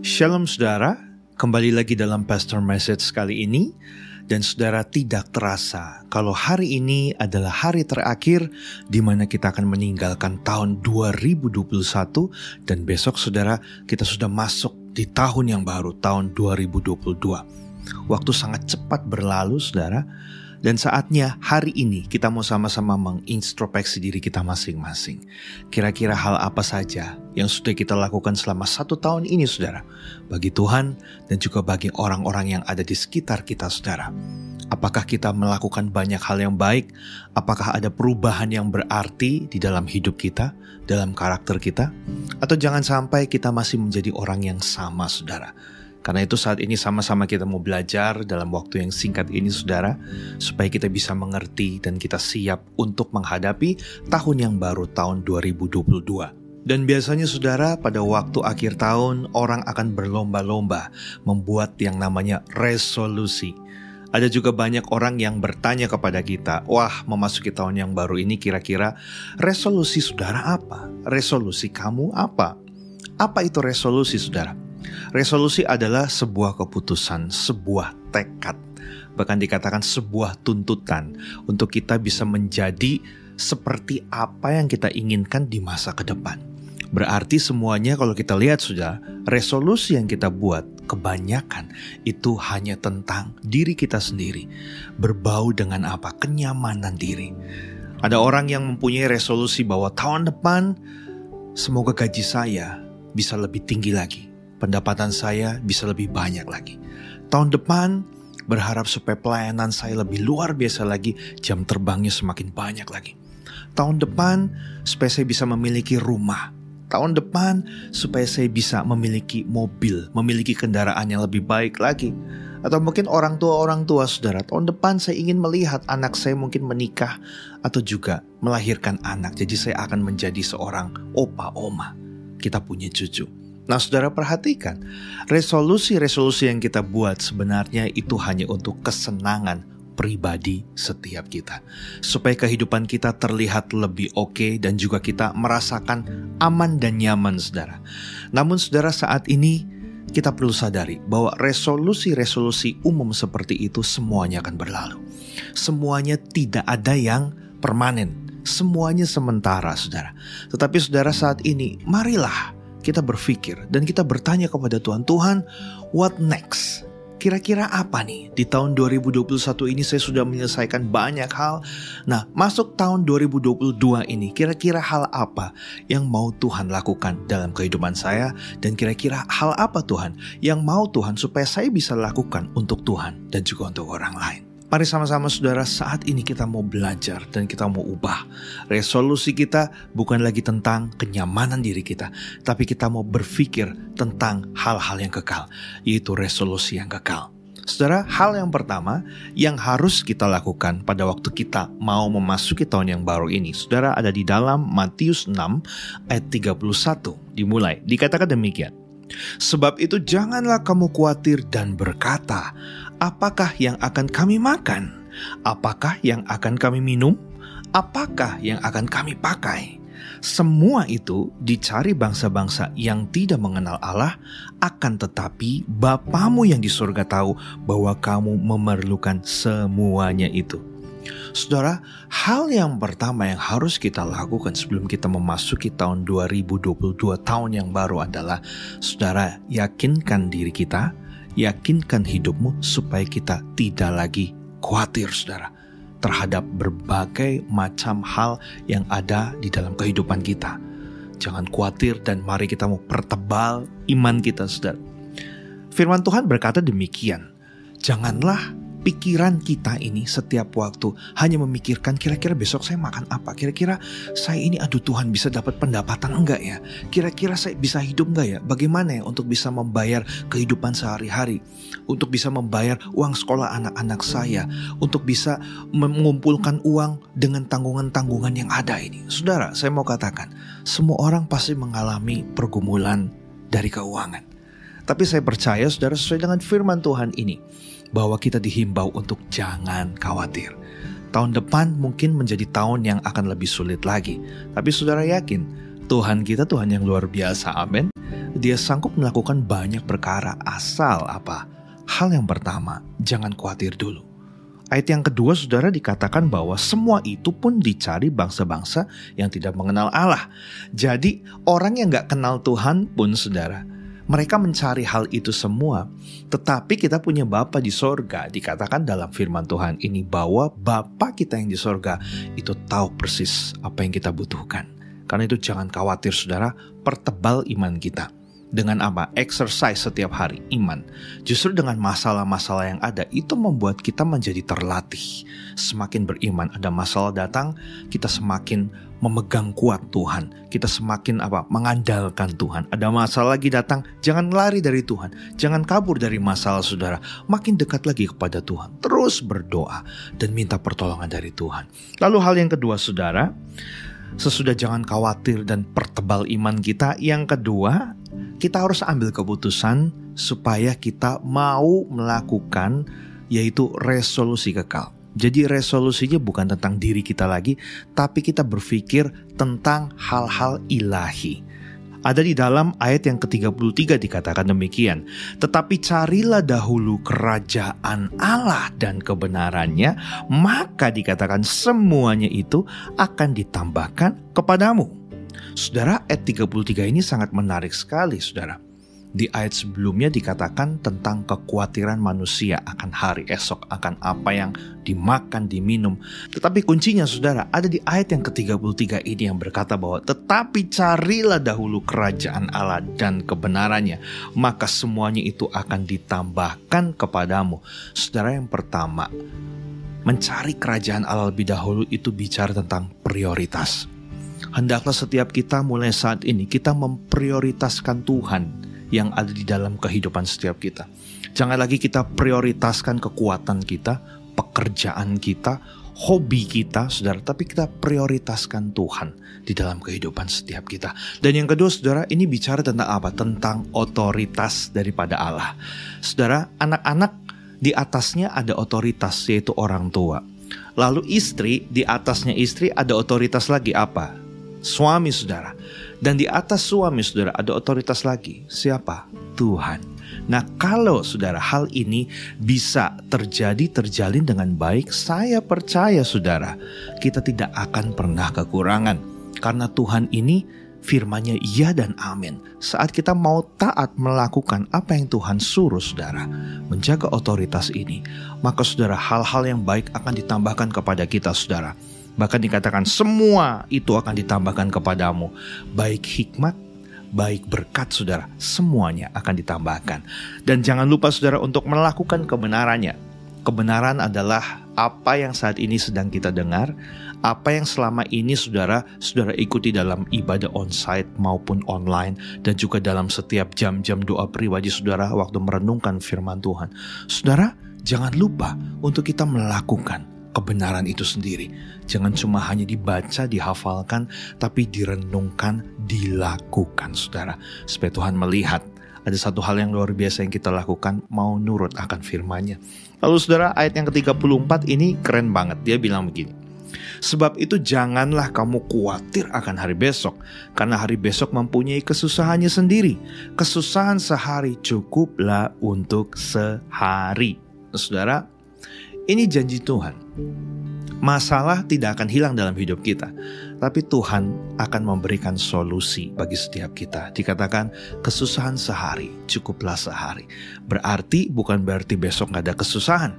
Shalom saudara, kembali lagi dalam Pastor Message kali ini. Dan saudara tidak terasa kalau hari ini adalah hari terakhir di mana kita akan meninggalkan tahun 2021 dan besok saudara kita sudah masuk di tahun yang baru tahun 2022. Waktu sangat cepat berlalu saudara dan saatnya hari ini kita mau sama-sama mengintrospeksi diri kita masing-masing. Kira-kira hal apa saja yang sudah kita lakukan selama satu tahun ini saudara. Bagi Tuhan dan juga bagi orang-orang yang ada di sekitar kita saudara. Apakah kita melakukan banyak hal yang baik? Apakah ada perubahan yang berarti di dalam hidup kita, dalam karakter kita? Atau jangan sampai kita masih menjadi orang yang sama saudara karena itu saat ini sama-sama kita mau belajar dalam waktu yang singkat ini saudara, supaya kita bisa mengerti dan kita siap untuk menghadapi tahun yang baru tahun 2022. Dan biasanya saudara pada waktu akhir tahun orang akan berlomba-lomba membuat yang namanya resolusi. Ada juga banyak orang yang bertanya kepada kita, wah memasuki tahun yang baru ini kira-kira resolusi saudara apa? Resolusi kamu apa? Apa itu resolusi saudara? Resolusi adalah sebuah keputusan, sebuah tekad, bahkan dikatakan sebuah tuntutan untuk kita bisa menjadi seperti apa yang kita inginkan di masa ke depan. Berarti semuanya kalau kita lihat sudah resolusi yang kita buat kebanyakan itu hanya tentang diri kita sendiri. Berbau dengan apa? Kenyamanan diri. Ada orang yang mempunyai resolusi bahwa tahun depan semoga gaji saya bisa lebih tinggi lagi pendapatan saya bisa lebih banyak lagi. Tahun depan berharap supaya pelayanan saya lebih luar biasa lagi, jam terbangnya semakin banyak lagi. Tahun depan supaya saya bisa memiliki rumah. Tahun depan supaya saya bisa memiliki mobil, memiliki kendaraan yang lebih baik lagi. Atau mungkin orang tua-orang tua saudara, tahun depan saya ingin melihat anak saya mungkin menikah atau juga melahirkan anak. Jadi saya akan menjadi seorang opa oma. Kita punya cucu. Nah, saudara perhatikan, resolusi-resolusi yang kita buat sebenarnya itu hanya untuk kesenangan pribadi setiap kita, supaya kehidupan kita terlihat lebih oke okay dan juga kita merasakan aman dan nyaman, saudara. Namun, saudara, saat ini kita perlu sadari bahwa resolusi-resolusi umum seperti itu semuanya akan berlalu. Semuanya tidak ada yang permanen, semuanya sementara, saudara. Tetapi, saudara, saat ini marilah kita berpikir dan kita bertanya kepada Tuhan, Tuhan, what next? Kira-kira apa nih? Di tahun 2021 ini saya sudah menyelesaikan banyak hal. Nah, masuk tahun 2022 ini, kira-kira hal apa yang mau Tuhan lakukan dalam kehidupan saya? Dan kira-kira hal apa Tuhan yang mau Tuhan supaya saya bisa lakukan untuk Tuhan dan juga untuk orang lain? Mari sama-sama saudara saat ini kita mau belajar dan kita mau ubah. Resolusi kita bukan lagi tentang kenyamanan diri kita, tapi kita mau berpikir tentang hal-hal yang kekal, yaitu resolusi yang kekal. Saudara, hal yang pertama yang harus kita lakukan pada waktu kita mau memasuki tahun yang baru ini, saudara ada di dalam Matius 6 ayat 31. Dimulai, dikatakan demikian. Sebab itu janganlah kamu khawatir dan berkata, apakah yang akan kami makan? Apakah yang akan kami minum? Apakah yang akan kami pakai? Semua itu dicari bangsa-bangsa yang tidak mengenal Allah, akan tetapi Bapamu yang di surga tahu bahwa kamu memerlukan semuanya itu. Saudara, hal yang pertama yang harus kita lakukan sebelum kita memasuki tahun 2022 tahun yang baru adalah saudara yakinkan diri kita yakinkan hidupmu supaya kita tidak lagi khawatir saudara terhadap berbagai macam hal yang ada di dalam kehidupan kita. Jangan khawatir dan mari kita mau pertebal iman kita saudara. Firman Tuhan berkata demikian, janganlah pikiran kita ini setiap waktu hanya memikirkan kira-kira besok saya makan apa, kira-kira saya ini aduh Tuhan bisa dapat pendapatan enggak ya, kira-kira saya bisa hidup enggak ya, bagaimana ya untuk bisa membayar kehidupan sehari-hari, untuk bisa membayar uang sekolah anak-anak saya, untuk bisa mengumpulkan uang dengan tanggungan-tanggungan yang ada ini. Saudara, saya mau katakan, semua orang pasti mengalami pergumulan dari keuangan. Tapi saya percaya saudara sesuai dengan firman Tuhan ini bahwa kita dihimbau untuk jangan khawatir. Tahun depan mungkin menjadi tahun yang akan lebih sulit lagi. Tapi saudara yakin, Tuhan kita Tuhan yang luar biasa, amin. dia sanggup melakukan banyak perkara asal apa? Hal yang pertama, jangan khawatir dulu. Ayat yang kedua saudara dikatakan bahwa semua itu pun dicari bangsa-bangsa yang tidak mengenal Allah. Jadi orang yang gak kenal Tuhan pun saudara, mereka mencari hal itu semua. Tetapi kita punya Bapa di sorga, dikatakan dalam firman Tuhan ini bahwa Bapa kita yang di sorga itu tahu persis apa yang kita butuhkan. Karena itu jangan khawatir saudara, pertebal iman kita dengan apa? Exercise setiap hari, iman. Justru dengan masalah-masalah yang ada, itu membuat kita menjadi terlatih. Semakin beriman, ada masalah datang, kita semakin memegang kuat Tuhan. Kita semakin apa? Mengandalkan Tuhan. Ada masalah lagi datang, jangan lari dari Tuhan. Jangan kabur dari masalah saudara. Makin dekat lagi kepada Tuhan. Terus berdoa dan minta pertolongan dari Tuhan. Lalu hal yang kedua saudara, sesudah jangan khawatir dan pertebal iman kita. Yang kedua, kita harus ambil keputusan supaya kita mau melakukan yaitu resolusi kekal. Jadi resolusinya bukan tentang diri kita lagi, tapi kita berpikir tentang hal-hal ilahi. Ada di dalam ayat yang ke-33 dikatakan demikian. Tetapi carilah dahulu kerajaan Allah dan kebenarannya, maka dikatakan semuanya itu akan ditambahkan kepadamu. Saudara, ayat 33 ini sangat menarik sekali, saudara. Di ayat sebelumnya dikatakan tentang kekhawatiran manusia akan hari esok, akan apa yang dimakan, diminum. Tetapi kuncinya saudara, ada di ayat yang ke-33 ini yang berkata bahwa tetapi carilah dahulu kerajaan Allah dan kebenarannya, maka semuanya itu akan ditambahkan kepadamu. Saudara yang pertama, mencari kerajaan Allah lebih dahulu itu bicara tentang prioritas Hendaklah setiap kita mulai saat ini kita memprioritaskan Tuhan yang ada di dalam kehidupan setiap kita. Jangan lagi kita prioritaskan kekuatan kita, pekerjaan kita, hobi kita, saudara, tapi kita prioritaskan Tuhan di dalam kehidupan setiap kita. Dan yang kedua, saudara, ini bicara tentang apa? Tentang otoritas daripada Allah. Saudara, anak-anak di atasnya ada otoritas, yaitu orang tua. Lalu istri, di atasnya istri ada otoritas lagi apa? suami saudara. Dan di atas suami saudara ada otoritas lagi. Siapa? Tuhan. Nah, kalau saudara hal ini bisa terjadi terjalin dengan baik, saya percaya saudara, kita tidak akan pernah kekurangan. Karena Tuhan ini firmannya iya dan amin. Saat kita mau taat melakukan apa yang Tuhan suruh saudara, menjaga otoritas ini, maka saudara hal-hal yang baik akan ditambahkan kepada kita saudara. Bahkan dikatakan semua itu akan ditambahkan kepadamu. Baik hikmat, baik berkat saudara, semuanya akan ditambahkan. Dan jangan lupa saudara untuk melakukan kebenarannya. Kebenaran adalah apa yang saat ini sedang kita dengar, apa yang selama ini saudara saudara ikuti dalam ibadah onsite maupun online dan juga dalam setiap jam-jam doa pribadi saudara waktu merenungkan firman Tuhan. Saudara, jangan lupa untuk kita melakukan kebenaran itu sendiri. Jangan cuma hanya dibaca, dihafalkan, tapi direnungkan, dilakukan, saudara. Supaya Tuhan melihat ada satu hal yang luar biasa yang kita lakukan, mau nurut akan firman-Nya. Lalu saudara, ayat yang ke-34 ini keren banget. Dia bilang begini. Sebab itu janganlah kamu khawatir akan hari besok, karena hari besok mempunyai kesusahannya sendiri. Kesusahan sehari cukuplah untuk sehari. Saudara, ini janji Tuhan. Masalah tidak akan hilang dalam hidup kita, tapi Tuhan akan memberikan solusi bagi setiap kita. Dikatakan kesusahan sehari, cukuplah sehari. Berarti bukan berarti besok nggak ada kesusahan.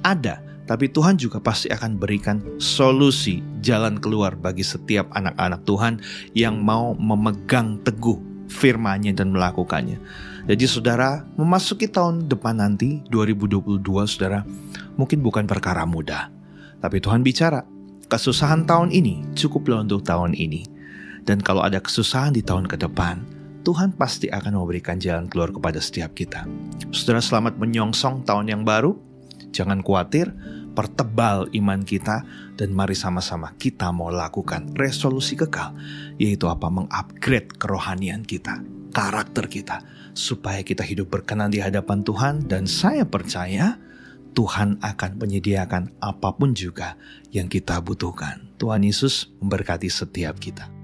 Ada, tapi Tuhan juga pasti akan berikan solusi jalan keluar bagi setiap anak-anak Tuhan yang mau memegang teguh firman-Nya dan melakukannya. Jadi saudara, memasuki tahun depan nanti 2022 saudara, mungkin bukan perkara mudah. Tapi Tuhan bicara, kesusahan tahun ini cukuplah untuk tahun ini. Dan kalau ada kesusahan di tahun ke depan, Tuhan pasti akan memberikan jalan keluar kepada setiap kita. Saudara selamat menyongsong tahun yang baru. Jangan khawatir, pertebal iman kita dan mari sama-sama kita mau lakukan resolusi kekal, yaitu apa? Mengupgrade kerohanian kita, karakter kita, supaya kita hidup berkenan di hadapan Tuhan dan saya percaya Tuhan akan menyediakan apa pun juga yang kita butuhkan. Tuhan Yesus memberkati setiap kita.